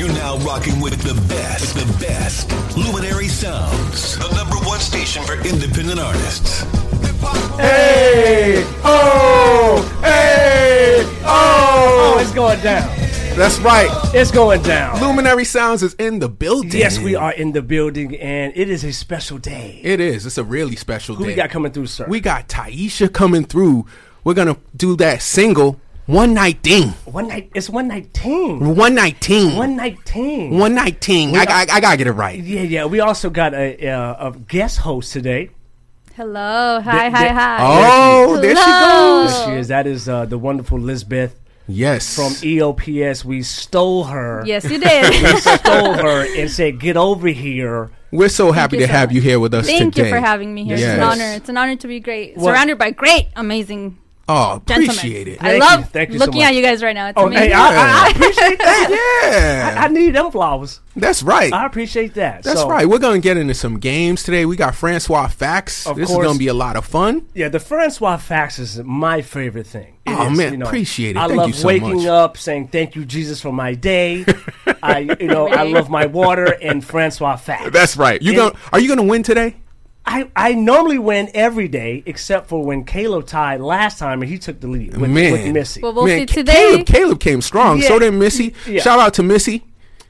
You're now rocking with the best, the best. Luminary Sounds, the number one station for independent artists. Hey! Oh! Hey! Oh, Oh! it's going down. That's right. It's going down. Luminary Sounds is in the building. Yes, we are in the building, and it is a special day. It is. It's a really special Who day. we got coming through, sir? We got Taisha coming through. We're gonna do that single one night thing. one night. It's one nineteen. One night team. One nineteen. One night team. I, I, I gotta get it right. Yeah, yeah. We also got a, a, a guest host today. Hello, hi, Th- hi, th- hi. Oh, there she Hello. goes. There she is. That is uh, the wonderful Lisbeth Yes. from EOPS. We stole her. Yes, you did. we stole her and said, "Get over here." We're so happy to so have much. you here with us Thank today. Thank you for having me here. Yes. It's an honor. It's an honor to be great. Well- Surrounded by great, amazing Oh, gentlemen. appreciate it. I Thank you. love Thank you so looking much. at you guys right now. It's Oh, amazing. hey, I, I, I appreciate that. Yeah. I need them flowers. That's right. I appreciate that. That's So, right. We're gonna get into some games today. We got Francois Facts. Of this course. is gonna be a lot of fun. Yeah, the Francois Facts is my favorite thing. It Oh, is, man, appreciate it. I Thank love you so waking much. up saying thank you Jesus for my day. I you know I love my water and Francois Facts. That's right. You And- gonna are you gonna win today? I, I normally win every day except for when Caleb tied last time and he took the lead with, Man. with Missy. Well, we'll Man, see today. Caleb, Caleb came strong. So did Missy. Yeah. Shout out to Missy.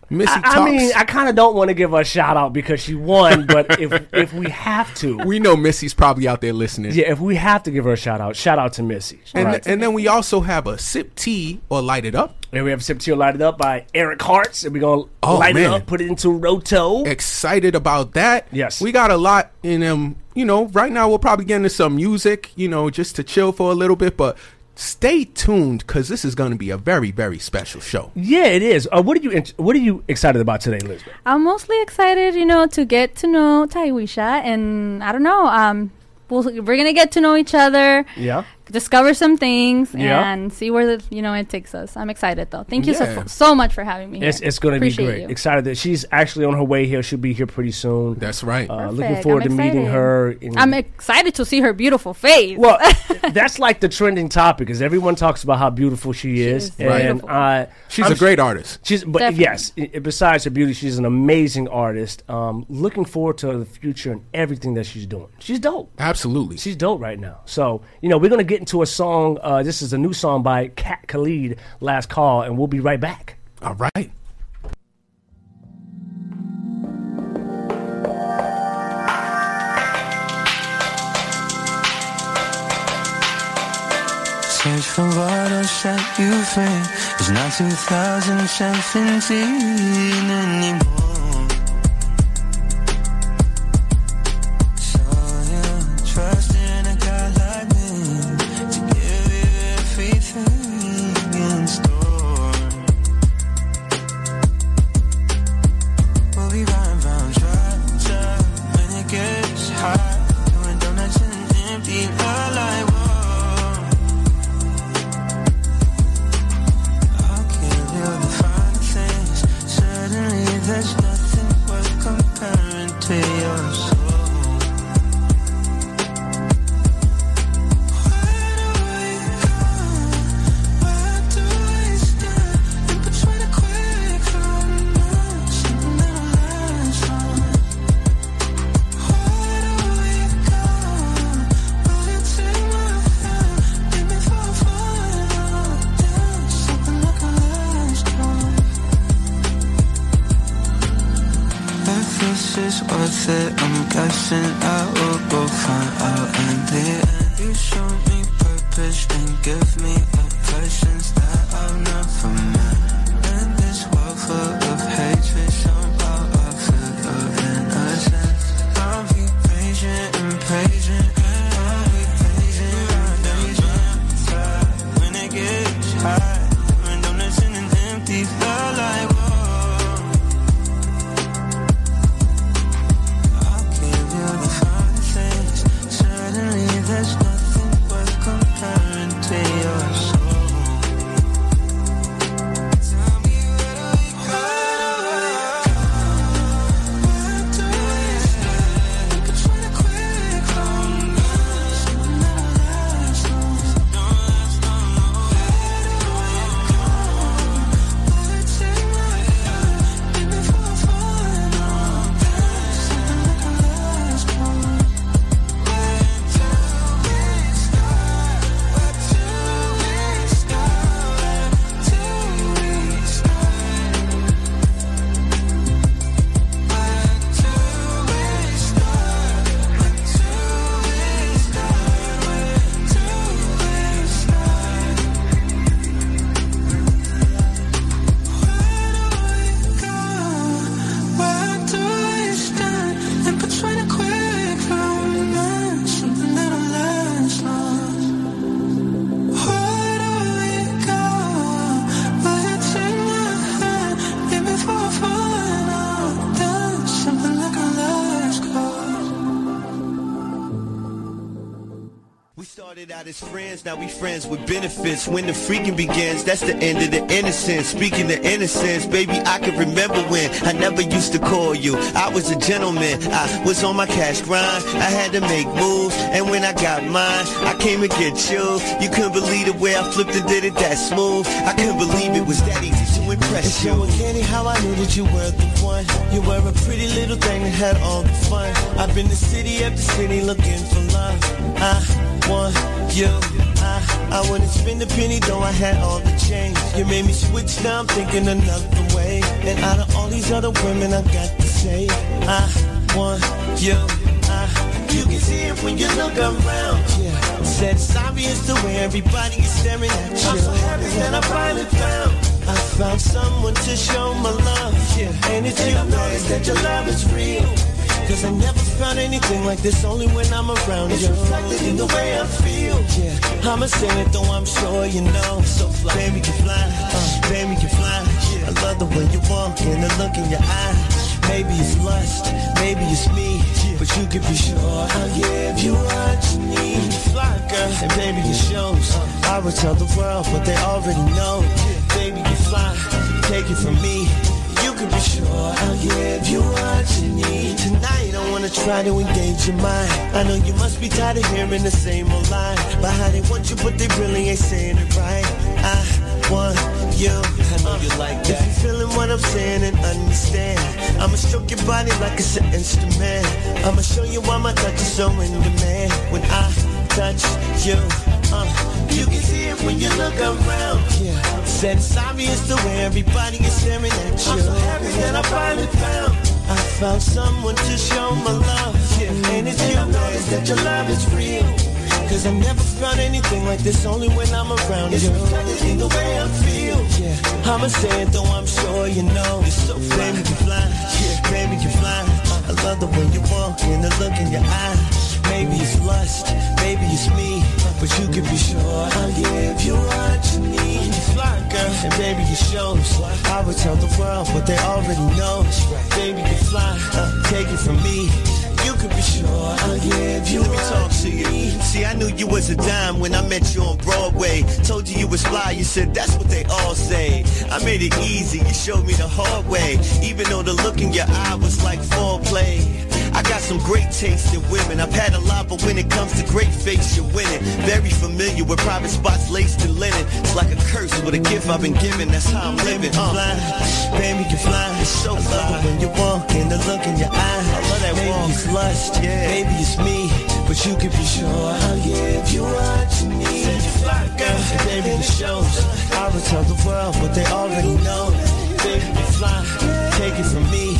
Missy I, talks. I mean, I kind of don't want to give her a shout out because she won, but if if we have to, we know Missy's probably out there listening. yeah, if we have to give her a shout out, shout out to Missy. And, Right. and then we also have a sip tea or light it up. And we have Sip Tea Lighted Up by Eric Hartz, and we're gonna Oh, light it up, put it into Roto. Excited about that. Yes. We got a lot in um, you know, right now we'll probably get into some music, you know, just to chill for a little bit, but stay tuned because this is going to be a very, very special show. Yeah, it is. Uh, what are you What are you excited about today, Elizabeth? I'm mostly excited, you know, to get to know Taiwisha, and I don't know. Um, we'll, we're gonna get to know each other, Yeah. Discover some things, Yeah. and see where the you know it takes us. I'm excited though. Thank you Yeah. so so much for having me. It's, here. it's going to be great. you. Excited that she's actually on her way here. She'll be here pretty soon. That's right. Uh, looking forward I'm to meeting her. in- I'm excited to see her beautiful face. well, that's like the trending topic, because everyone talks about how beautiful she is, is and beautiful. uh, She's I'm a great artist. She's, but Definitely. yes, i- i- besides her beauty, she's an amazing artist. Um, looking forward to the future and everything that she's doing. She's dope. Absolutely. She's dope right now. So, you know, we're going to get into a song. Uh, this is a new song by Kat Khalid, Last Call, and we'll be right back. All right. Search for what will set you free. It's not 2017 anymore. This is worth it, I'm guessing I will go find out in the end. You show me purpose and give me impressions that I've never met. In this world full of hatred, friends, now we friends with benefits. When the freaking begins, that's the end of the innocence. Speaking of innocence, baby, I can remember when I never used to call you. I was a gentleman, I was on my cash grind. I had to make moves, and when I got mine, I came to get you. You couldn't believe the way I flipped and did it that smooth. I couldn't believe it was that easy to impress you. And Kenny, how I knew that you were the one. You were a pretty little thing that had all the fun. I've been to city after city looking for love. I want you. I, I wouldn't spend a penny though I had all the change. You made me switch, now I'm thinking another way. And out of all these other women, I got to say, I want you. I, you can see it when you look around. Yeah. Said it's obvious the way everybody is staring at you. I'm so happy that I finally found. I found someone to show my love. Yeah. And it's you notice that your love is real. Cause I never found anything like this only when I'm around it's you. It's reflected in the way I feel. Yeah. I'ma say it though I'm sure you know. So fly. Baby can fly, uh, baby can fly. Yeah. I love the way you walk and the look in your eye. Maybe it's lust, maybe it's me. But you can be sure I'll give you what you need. Fly girl, and baby it shows. I will tell the world what they already know. Baby you fly, take it from me. Can be sure I'll give you what you need. Tonight I wanna try to engage your mind. I know you must be tired of hearing the same old line. But how they want you, but they really ain't saying it right. I want you. I know you like that. If you're feeling what I'm saying and understand, I'ma stroke your body like it's an instrument. I'ma show you why my touch is so in demand. When I touch you, uh, you can see it when you look around. Yeah. Said it's obvious the way everybody is staring at you. I'm so happy that I finally found. I found someone to show my love. Yeah. And it's you notice that your love is real. Cause I never found anything like this only when I'm around it's you. It's reflected in the way I feel. Yeah. I'ma say it though I'm sure you know. It's so. Baby can fly. Yeah. Baby can fly. I love the way you walk and the look in your eye. Maybe it's lust, you can be sure I'll give you what you need. You fly, girl, and baby, it shows. I would tell the world what they already know. Baby, you fly, uh, take it from me. You can be sure I'll give you Let me talk to you. See, I knew you was a dime when I met you on Broadway. Told you you was fly, you said that's what they all say. I made it easy, you showed me the hard way. Even though the look in your eye was like foreplay. I got some great taste in women. I've had a lot, but when it comes to great face, you're winning. Very familiar with private spots laced in linen. It's like a curse with a gift I've been given. That's how I'm living. Uh. Fly, baby, you fly. It's so I love it when you walk and the look in your eye. I love that Maybe walk. it's lust, Yeah. maybe it's me. But you can be sure I'll give you what you need. Said you fly, girl. Baby, it shows. I will tell the world what they already know. Baby, you fly, take it from me.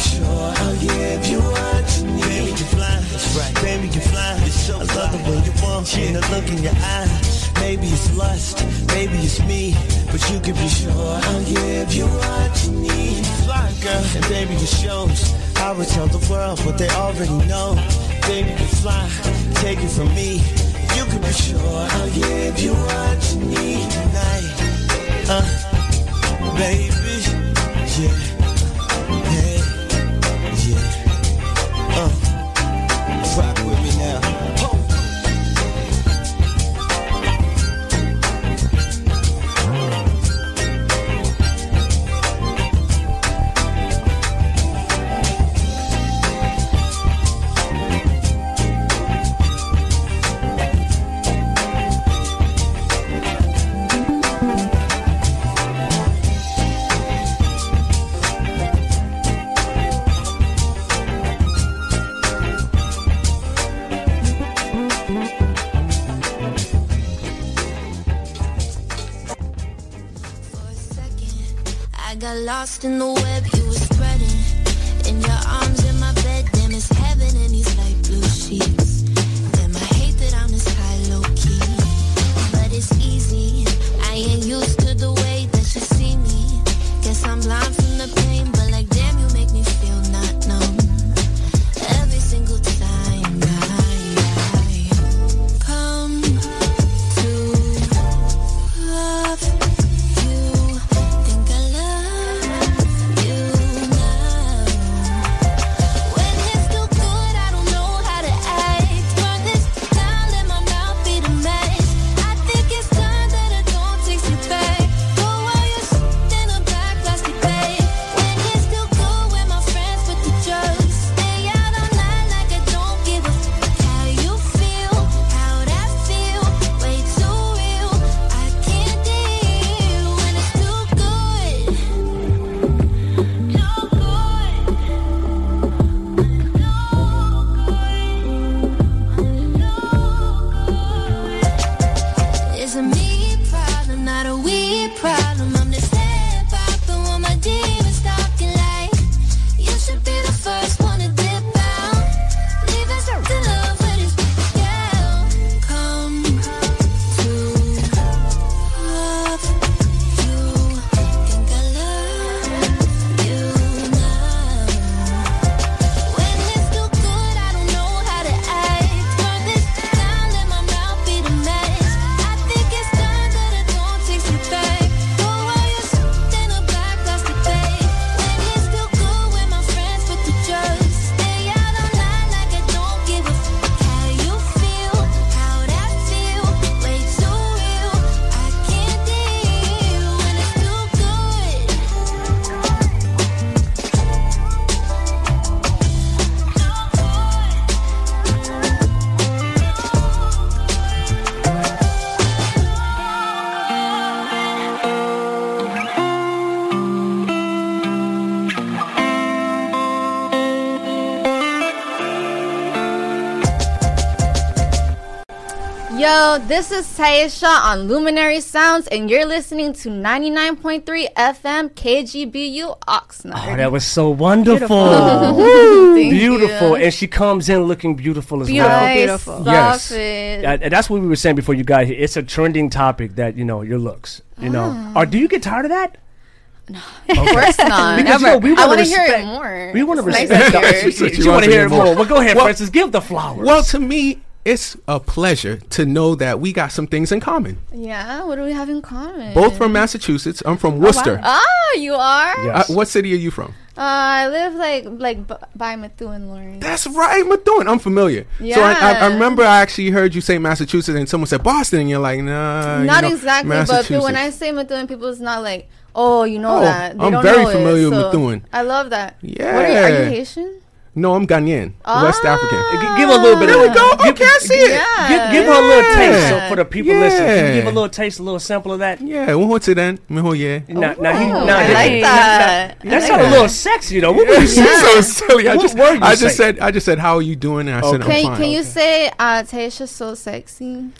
Sure I'll give you what you need. Baby, you fly, that's right. Baby, you fly. so I love the way you walk and the look in your eye. Maybe it's lust, maybe it's me. But you can be sure I'll give you what you need. Fly, girl, and baby, it shows. I will tell the world what they already know. Baby, you fly, take it from me. You can be sure I'll give you what you need tonight. Uh, baby, yeah. Uh, got lost in the web you were spreading. In your arms Yo, this is Taisha on Luminary Sounds, and you're listening to 99.3 FM KGBU Oxnard. Oh, that was so wonderful. Thank beautiful. And she comes in looking beautiful as Beautiful, well. Beautiful. Yes. stop it. And that's what we were saying before you got here. It's a trending topic that, you know, your looks. You know. Ah. Or do you get tired of that? No, of course not. Because, you know, we I wanna hear it more. We want to It's nice respect to hear that. it. She- You, want to to hear hear more. more. Well, go ahead, Well- Francis. Give the flowers. Well, to me, it's a pleasure to know that we got some things in common. Yeah, what do we have in common? Both from Massachusetts. I'm from Worcester. Ah, you are? Yeah. Uh, what city are you from? Uh, I live like like b- by Methuen, Lawrence. That's right, Methuen. I'm familiar. Yeah. So I, I, I remember I actually heard you say Massachusetts, and someone said Boston, and you're like, nah. you not know, exactly, but when I say Methuen, people it's not like, oh, you know Oh, that. They I'm don't very know familiar it, with so Methuen. I love that. Yeah. What are you, Yeah. are you Haitian? No, I'm Ghanaian, West Ah. African. G- give her a little bit There of we go. Give, Okay, I see it. Yeah. give, give her a little taste so for the people listening. Can you give a little taste, a little sample of that? Yeah, one more to then. Mejor, yeah. Now, now, he, Oh, now, I he- like now- that. now- I That like a little sexy though. What were you She's saying? so silly. I What just, were you I just saying? said, I just said, how are you doing? And I said, Okay. I'm Can, fine. can you say uh, Taisha's so sexy?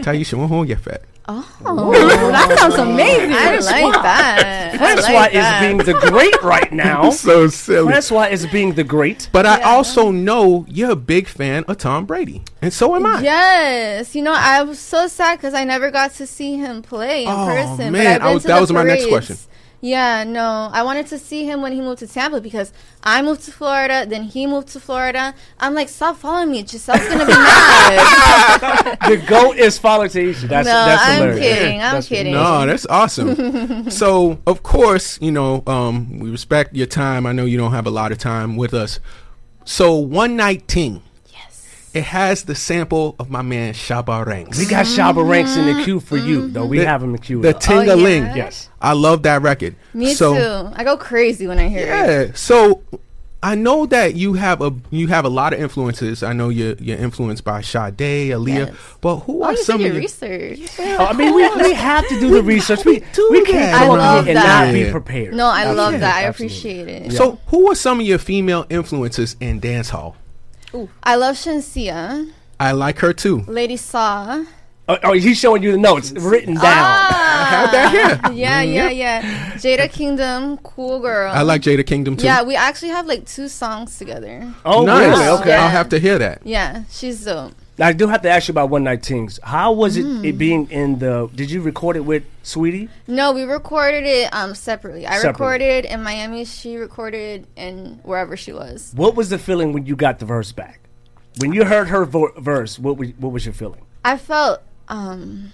Taisha, mejor, yeah, fat. Oh, that sounds amazing. I like that. I Francois like is that. being the great right now. so silly. Francois is being the great. But I also know you're a big fan of Tom Brady, and so am I. Yes, you know I was so sad because I never got to see him play in Oh, person. man, but I've I was- to that the was my next parades. question. Yeah, no, I wanted to see him when he moved to Tampa because I moved to Florida, then he moved to Florida. I'm like, stop following me, Gisele's gonna be mad. The goat is following Taisha. That's no, that's I'm hilarious. kidding. I'm That's- kidding. No, that's awesome. so, of course, you know, um, we respect your time. I know you don't have a lot of time with us. So, one night ting. Yes. It has the sample of my man Shabba Ranks. We got Shabba mm-hmm. Ranks in the queue for you, though. We The- have him in the queue. The though. Ting-a-ling. yeah? yes. I love that record. Me so, too. I go crazy when I hear it. Yeah. So I know that you have a you have a lot of influences. I know you're you're influenced by Sade, Aaliyah. Yes. But who Oh, are you some did of your your research. Oh, I mean, we, we have to do the research. We, do we can't that. come I up love here and that. not be Yeah. prepared. No, I love that. I Absolutely. appreciate it. So who are some of your female influences in dance hall? I love Shenseea, I like her too. Lady Saw. Oh, oh, he's showing you the notes written down. Ah, have that here. Yeah, yeah, yeah. Jada Kingdom, cool girl. I like Jada Kingdom too. Yeah, we actually have like two songs together. Oh, nice. really? Okay. Yeah. I'll have to hear that. Yeah, she's dope. Now, I do have to ask you about One Night Tings. How was it, Mm. it being in the? Did you record it with Saweetie? No, we recorded it um separately. I Separately. recorded in Miami. She recorded in wherever she was. What was the feeling when you got the verse back? When you heard her vo- verse, what was, what was your feeling? I felt um.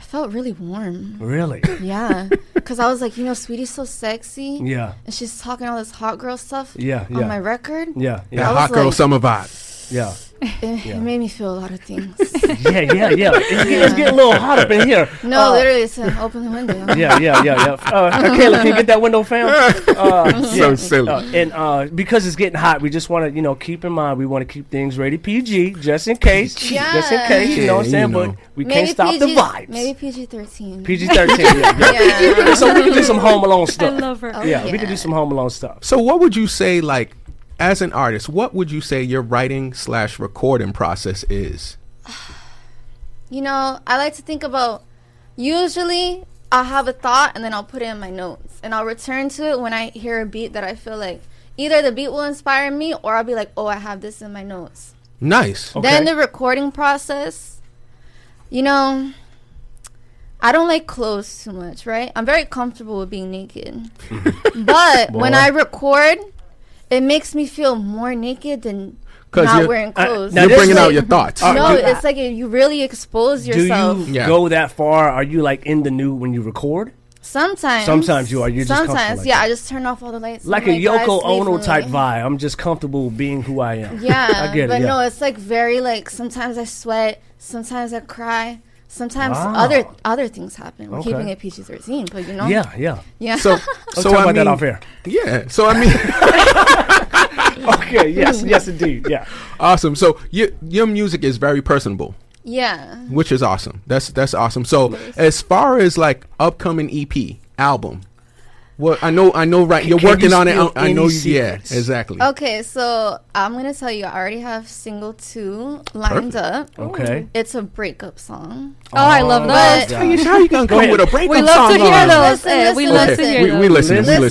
I felt really warm. Really? Yeah, because I was like, you know, Saweetie's so sexy. yeah. And she's talking all this hot girl stuff Yeah, on yeah. my record. Yeah, That yeah, I was hot girl like- summer vibe. yeah, It, Yeah. it made me feel a lot of things. yeah, yeah, yeah. It's, getting- it's getting a little hot up in here. no, Uh, literally, it's an open the window. Yeah, yeah, yeah, yeah. Uh, Kayla, can you get that window, fan? Uh, So yeah. silly. Uh, and uh, because it's getting hot, we just want to, you know, keep in mind we want to keep things rated PG, just in case, just in case. You know what I'm saying? you know. But we maybe can't stop the PG vibes. Maybe PG thirteen. PG thirteen. Yeah, yeah. Yeah. so we can do some Home Alone I stuff. love her. Oh, yeah, we can do some Home Alone stuff. So what would you say like as an artist, what would you say your writing slash recording process is? You know, I like to think about. Usually, I'll have a thought and then I'll put it in my notes, and I'll return to it when I hear a beat that I feel like either the beat will inspire me or I'll be like, oh, I have this in my notes. Nice. Then the recording process, you know, I don't like clothes too much, right? I'm very comfortable with being naked. but when I record, it makes me feel more naked than not you're- wearing uh, clothes. now You're bringing is- out your thoughts. no, do- it's like you really expose Do yourself. you Yeah. go that far? Are you like in the nude when you record? Sometimes. Sometimes you are. You're just comfortable Sometimes, like yeah. that. I just turn off all the lights. Like a Yoko Ono type vibe. I'm just comfortable being who I am. Yeah, I get it. but yeah. no, it's like very like sometimes I sweat, sometimes I cry, sometimes Wow. other other things happen. We're Okay. keeping it PG thirteen, but you know, yeah, yeah. yeah. So Let's so talk I about mean, that off air. Yeah. So I mean Okay, yes, yes, indeed. Yeah. awesome. So your your music is very personable. yeah. which is awesome. That's that's awesome. So as far as like upcoming EP album, Well, I know, I know. Right, you're Can working you on it. I, I know. any You, yeah, exactly. Okay, so I'm gonna tell you, I already have single two lined up. Okay. It's a breakup song. Oh, I love that. How you, how you gonna Go come with a breakup song? We love song to hear on? those. Listen, eh, we listen, love to hear We, those. we listen. We Listen, listen. Listen,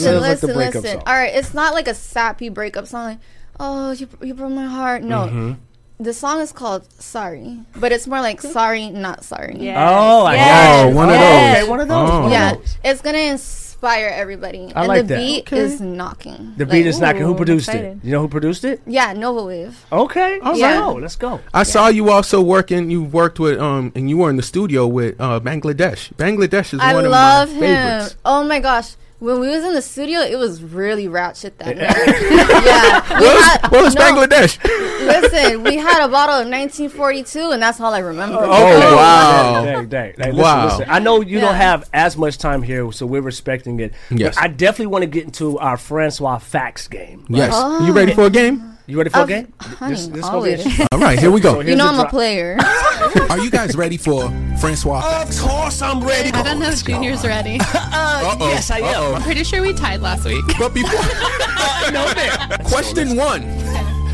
Sounds like listen, listen. All right, it's not like a sappy breakup song. Like, oh, you you broke my heart. No, Mm-hmm. the song is called "Sorry," but it's more like "Sorry, not sorry." Yes. Oh, I Yes. Oh, one of Yes. those. Okay, one of those. Oh. Yeah, it's gonna inspire everybody, I and like the that. beat Okay. is knocking. The Like, beat is knocking. Who Ooh, produced it? You know who produced it? Yeah, Nova Wave. Okay. All right. Yeah. Oh, let's go. I saw you also working. You worked with um, and you were in the studio with uh, Bangladesh. Bangladesh is I one of love my him. favorites. Oh my gosh. When we was in the studio, it was really ratchet that night. yeah. We Well, had- it's, well, it's no, Bangladesh. Listen, we had a bottle of 1942, and that's all I remember. Oh, oh wow. Dang, dang, dang. Listen, Wow. listen. I know you don't have as much time here, so we're respecting it. Yes. But I definitely want to get into our Francois facts game. Yes. Oh. You ready for a game? You ready for a Of- game? honey, This, this gonna be always. interesting. All right, here we go. So You know I'm a player. Are you guys ready for Francois Of course I'm ready. I don't know if Junior's ready. Uh, yes, I am. I'm pretty sure we tied last week. But before, uh, question one.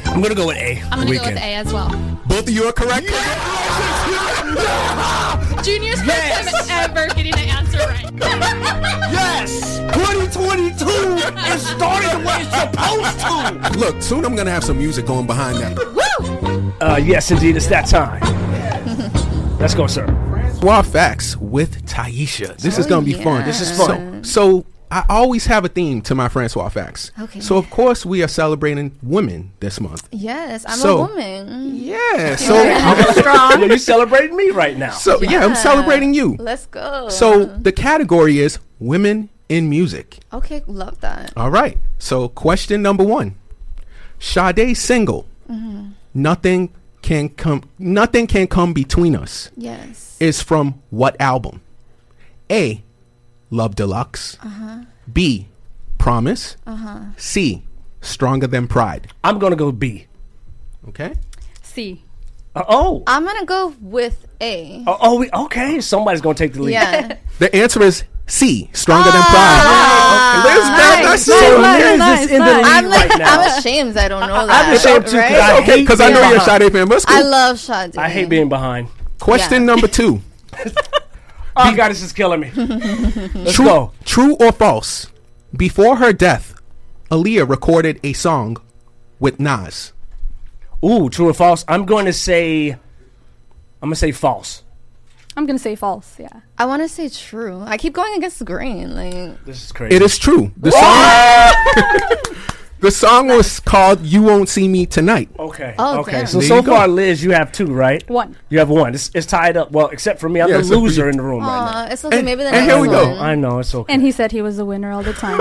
I'm gonna go with A. I'm gonna go with A as well. Both of you are correct. Junior's first time ever getting an answer. Yes! 2022 is starting the way it's supposed to! Look, soon I'm gonna have some music going behind that. Uh, yes, indeed, it's that time. Let's go, sir. Francois Facts with Taisha. This is Oh, gonna be fun. This is fun. So, so I always have a theme to my Francois Facts. Okay. So of course we are celebrating women this month. Yes, I'm So- a woman. Yeah. So Strong. you celebrating me right now. so yeah, I'm celebrating you. Let's go. So the category is women in music. okay, love that. All right. So question number one: Sade's single, mm-hmm. "Nothing Can Come, Nothing Can Come Between Us," Yes. is from what album? A. Love Deluxe. B. Promise. C. Stronger Than Pride. I'm gonna go B. Okay. C. Uh, oh. I'm gonna go with A. Oh, oh, we, okay. Somebody's gonna take the lead. Yeah. The answer is C. Stronger Than Ah, Pride. Elizabeth, nice, that's nice, so nice, weird. nice, in the lead I'm like, right now. I'm ashamed I don't know that. I'm ashamed too, 'cause Right? I Okay, because I know being you're a. Sade fan, but it's I love Sade. I hate being behind. Question Yeah. number two. Oh God, this is killing me. Let's True, go. true or false? Before her death, Aaliyah recorded a song with Nas. Ooh, true or false? I'm going to say. I'm gonna say false. I'm gonna say false. Yeah. I want to say true. I keep going against the grain. Like, This is crazy. It is true. The song, the song was called "You Won't See Me Tonight." Okay. Oh, okay. damn. So There so you go. far, Liz, you have two, right? One. You have one. It's, it's tied up. Well, except for me, I'm Yeah, the except for loser you. in the room right now. uh, it's okay. And- maybe the and next here we go. one. I know it's okay. And he said he was the winner all the time.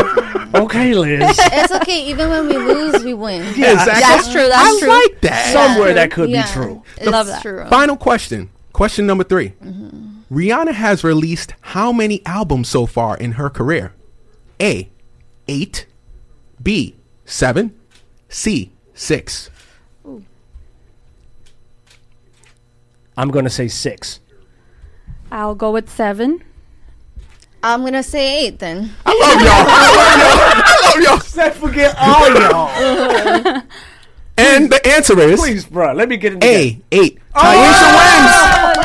okay, Liz. It's okay. Even when we lose, we win. Yeah, Exactly. That's true. That's I true. like that. Somewhere that could Yeah. be true. It's Love that. true. Final question. Question number 3 Rihanna has released how many albums so far in her career? A. Eight. B. Seven. C. Six. I'm gonna say six. I'll go with seven. I'm gonna say eight then. I love y'all. I love y'all. Let's forget all y'all. And the answer is Please, bro. Let me get it. A. Eight. Taisha Oh,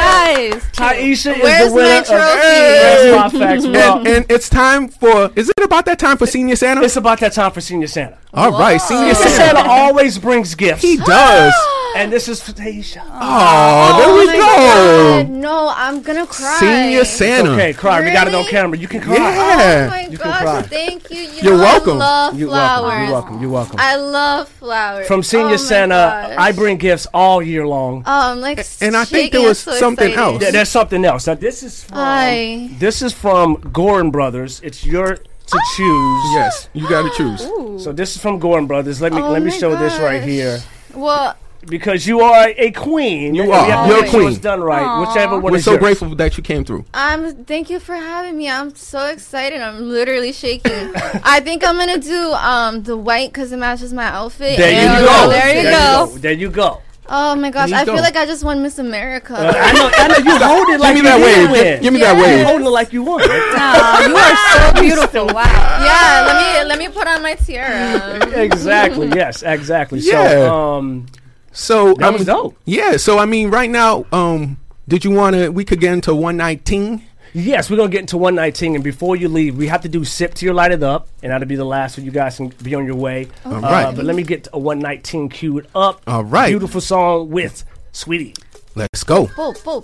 nice. Taisha is Where's the winner my of trophy? Francois Facts. And, and it's time for. Is it about that time for Senior Santa? it's about that time for Senior Santa. All right, Senior Senior Santa. Santa always brings gifts. He does. and this is for Taisha. Oh, there we my go. God, no, I'm gonna cry. Senior Santa. Okay, cry. We got it on camera. You can cry. Yeah. Oh my can gosh, cry. thank you. you You're welcome. I love You're flowers. welcome. You're welcome. You're welcome. I love flowers. From Senior oh Santa, gosh. I bring gifts all year long. Oh, I'm like, And I think there was so something excited. else. There- there's something else. Now this is from Hi. this is from Gorin Brothers. It's your to choose. Yes, you got to choose. So this is from Gorin Brothers. Let me Oh let me my show this right gosh. here Well, because you are a queen. You are. We have to You're a make sure queen. It's done right. Whichever one We're is so yours. grateful that you came through. I'm. Thank you for having me. I'm so excited. I'm literally shaking. I think I'm gonna do um the white because it matches my outfit. There and you go. There you go. There you go. Oh my gosh, you I go. feel like I just won Miss America. Uh, I know, I know you hold it like me you that did wave. Give- give me that Yeah, wave. you holding it like you won. Aw, you are so beautiful. Wow. yeah, let me let me put on my tiara. exactly. Yes. Exactly. Yeah. So, um, So That I was mean, dope. Yeah. So I mean, right now, um, did you want to? We could get into one nineteen. Yes, we're gonna get into one nineteen, and before you leave, we have to do sip till you light it up, and that'll be the last, so you guys can be on your way. All uh, right. but let me get a one nineteen queued up. All right. Beautiful song with Saweetie. Let's go. Boom, boom, boom.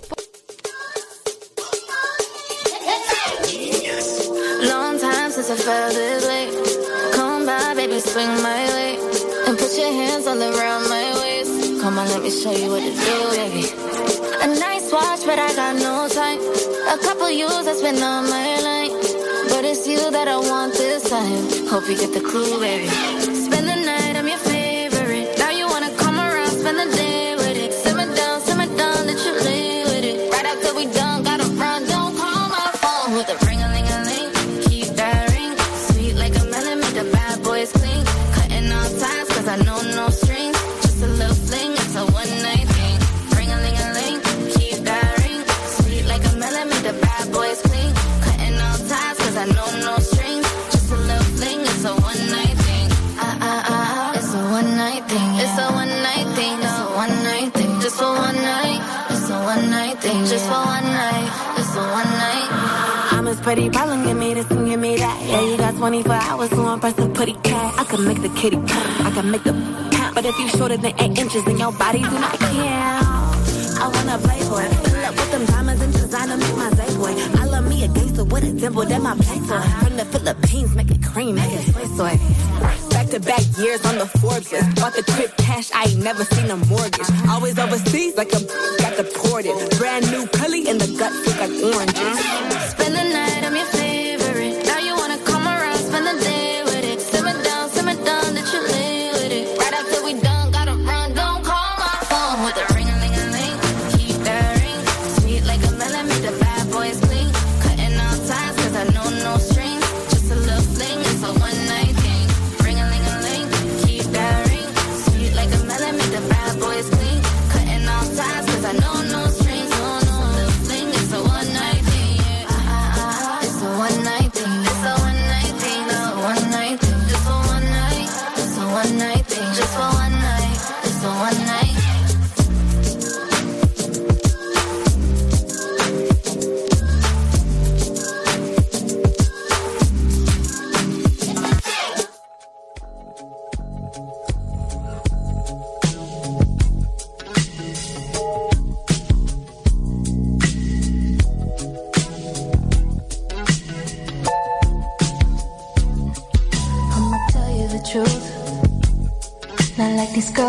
Long time since I felt this way. Come by, baby, swing my way. And put your hands all around my waist. Come on, let me show you what to do, baby. A nice watch, but I got no time. A couple years that's been on my line. But it's you that I want this time. Hope you get the clue, baby. Pretty problem, give me this and give me that. Yeah, you got 24 hours to impress the pretty cat. I can make the kitty purr, I can make the count. But if you shorter than 8 inches, then your body do not count. I wanna play it. Fill up with them diamonds and designer, make my day boy. I love me a gangster with a dimple, that my play for. From the Philippines, make it cream, make it soy soy. Back to back years on the Forbes list. Bought the crib cash, I ain't never seen a mortgage. Always overseas, like a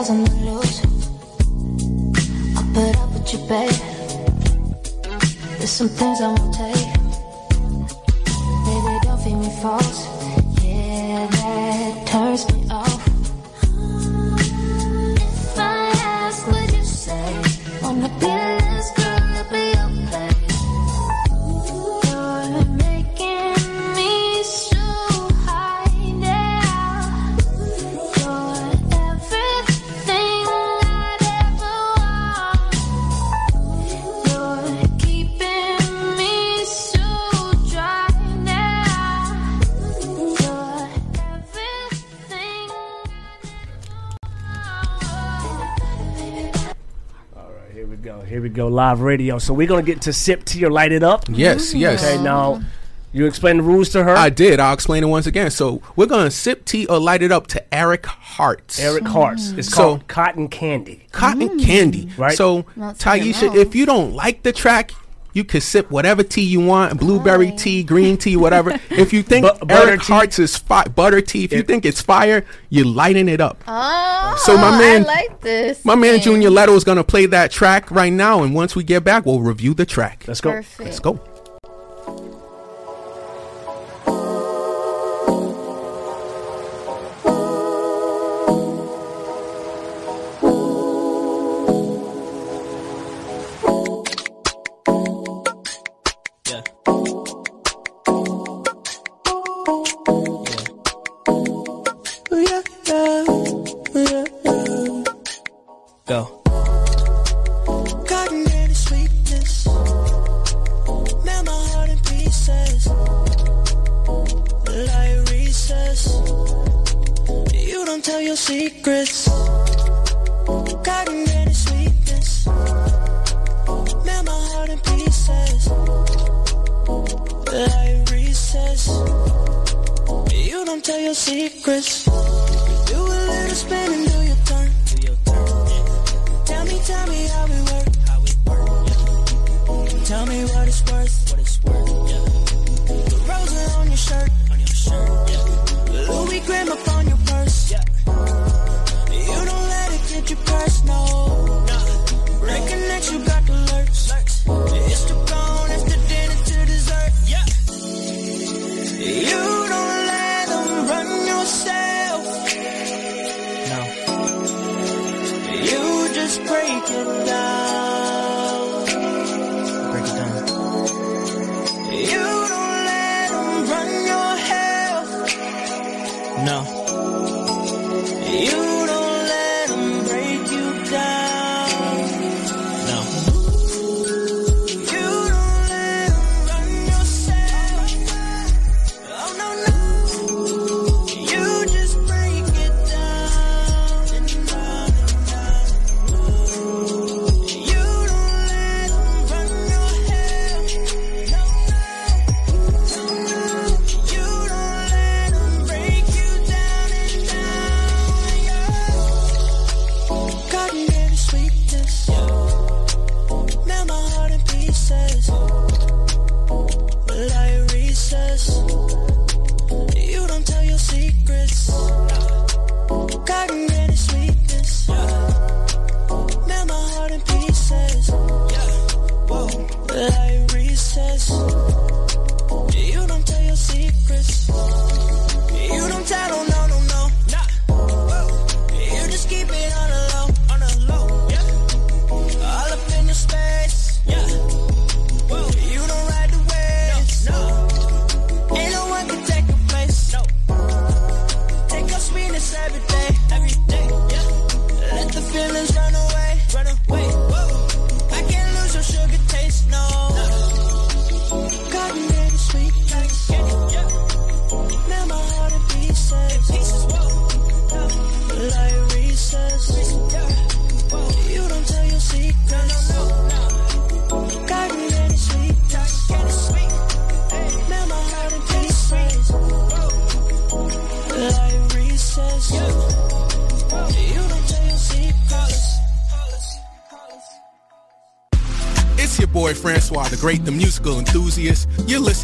girls on the loose. I'll put up with you, babe. There's some things I won't take. Live radio. So we're gonna get to sip tea or light it up. Yes, yes. Okay, now you explain the rules to her. I did. I'll explain it once again. So we're gonna sip tea or light it up to Eric Hart's. Eric Hart's. It's So- called Cotton Candy. Cotton Candy. Right. So Not Taisha, if you don't like the track, you can sip whatever tea you want, blueberry tea, green tea, whatever. if you think Bu- butter Eric tea? Hart's is fi- butter tea, if you think it's fire, you're lighting it up. Oh, So my man- I like this. My man thing. Junior Leto is gonna play that track right now, and once we get back, we'll review the track. Let's go. Perfect. Let's go. Go. Don't tell your secrets. Cotton candy sweetness. Melt my heart in pieces. Like recess. You don't tell your secrets. Do a little spin and do your turn. Tell me, tell me how we work. How we work. Tell me what it's worth. What it's worth.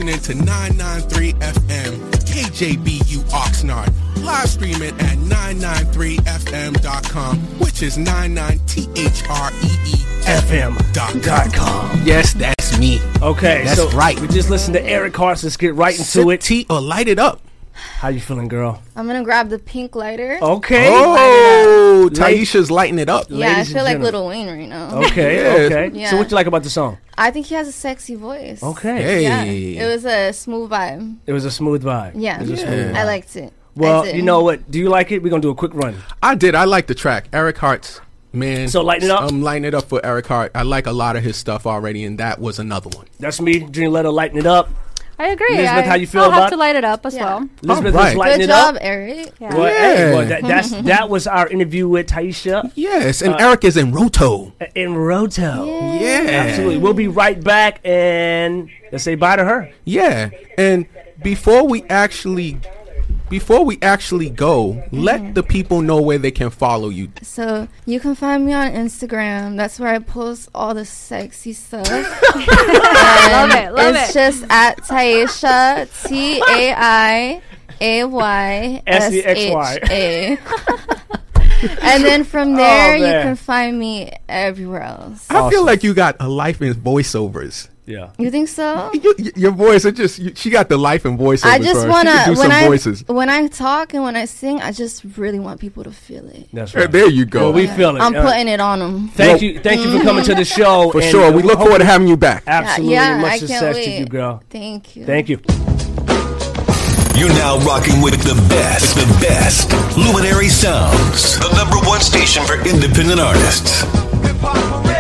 Listening to 993 FM, KJBU Oxnard. Live streaming at 993fm.com, which is 99three-FM.com. Yes, that's me. Okay, That's so right. We just listened to Eric Hart. Let's get right into Sip it. tea or light it up. How you feeling, girl? I'm gonna grab the pink lighter. Okay. Oh, Light- Taisha's lighting it up. Yeah, I Ladies and feel like. Lil Wayne right now. Okay, Yeah. okay. Yeah. So what you like about the song? I think he has a sexy voice. Okay. Hey. Yeah, it was a smooth vibe. It was a smooth vibe. Yeah, It was a smooth Yeah. I liked it. Well, you know what? Do you like it? We're gonna do a quick run. I did. I like the track. Eric Hart's man. So lighten it up? I'm lighting it up for Eric Hart. I like a lot of his stuff already, and that was another one. That's me, Dream Letter, lighting it up. I agree. Elizabeth, I, how you feel I'll about have to light it up as Yeah. well. Elizabeth right. lighting Good it job, up. Eric. Yeah. Well, hey, well, that, that's that was our interview with Taisha Yes, and Uh, Eric is in Roto. in Roto. Yeah, Absolutely. We'll be right back and let's say bye to her. Yeah, and before we actually, before we actually go, let the people know where they can follow you. So you can find me on Instagram. That's where I post all the sexy stuff. Love it, love it's it. just at Taisha T A I A Y S H S-E-X-Y. A. And then from oh, there, you can find me everywhere else. I feel like you got a life in voiceovers. Yeah. You think so? You, your voice, it just you, she got the life and voice. I just want to do when some I voices. when I talk and when I sing, I just really want people to feel it. That's right. there you go. Well, we feel it. I'm Uh, putting it on them. Thank you, thank you for coming to the show. for and, sure. We look forward to having you back. Absolutely, yeah, much I can't success wait. to you, girl. Thank you. Thank you. You're now rocking with the best, the best Luminary Sounds, the number one station for independent artists. Hip hop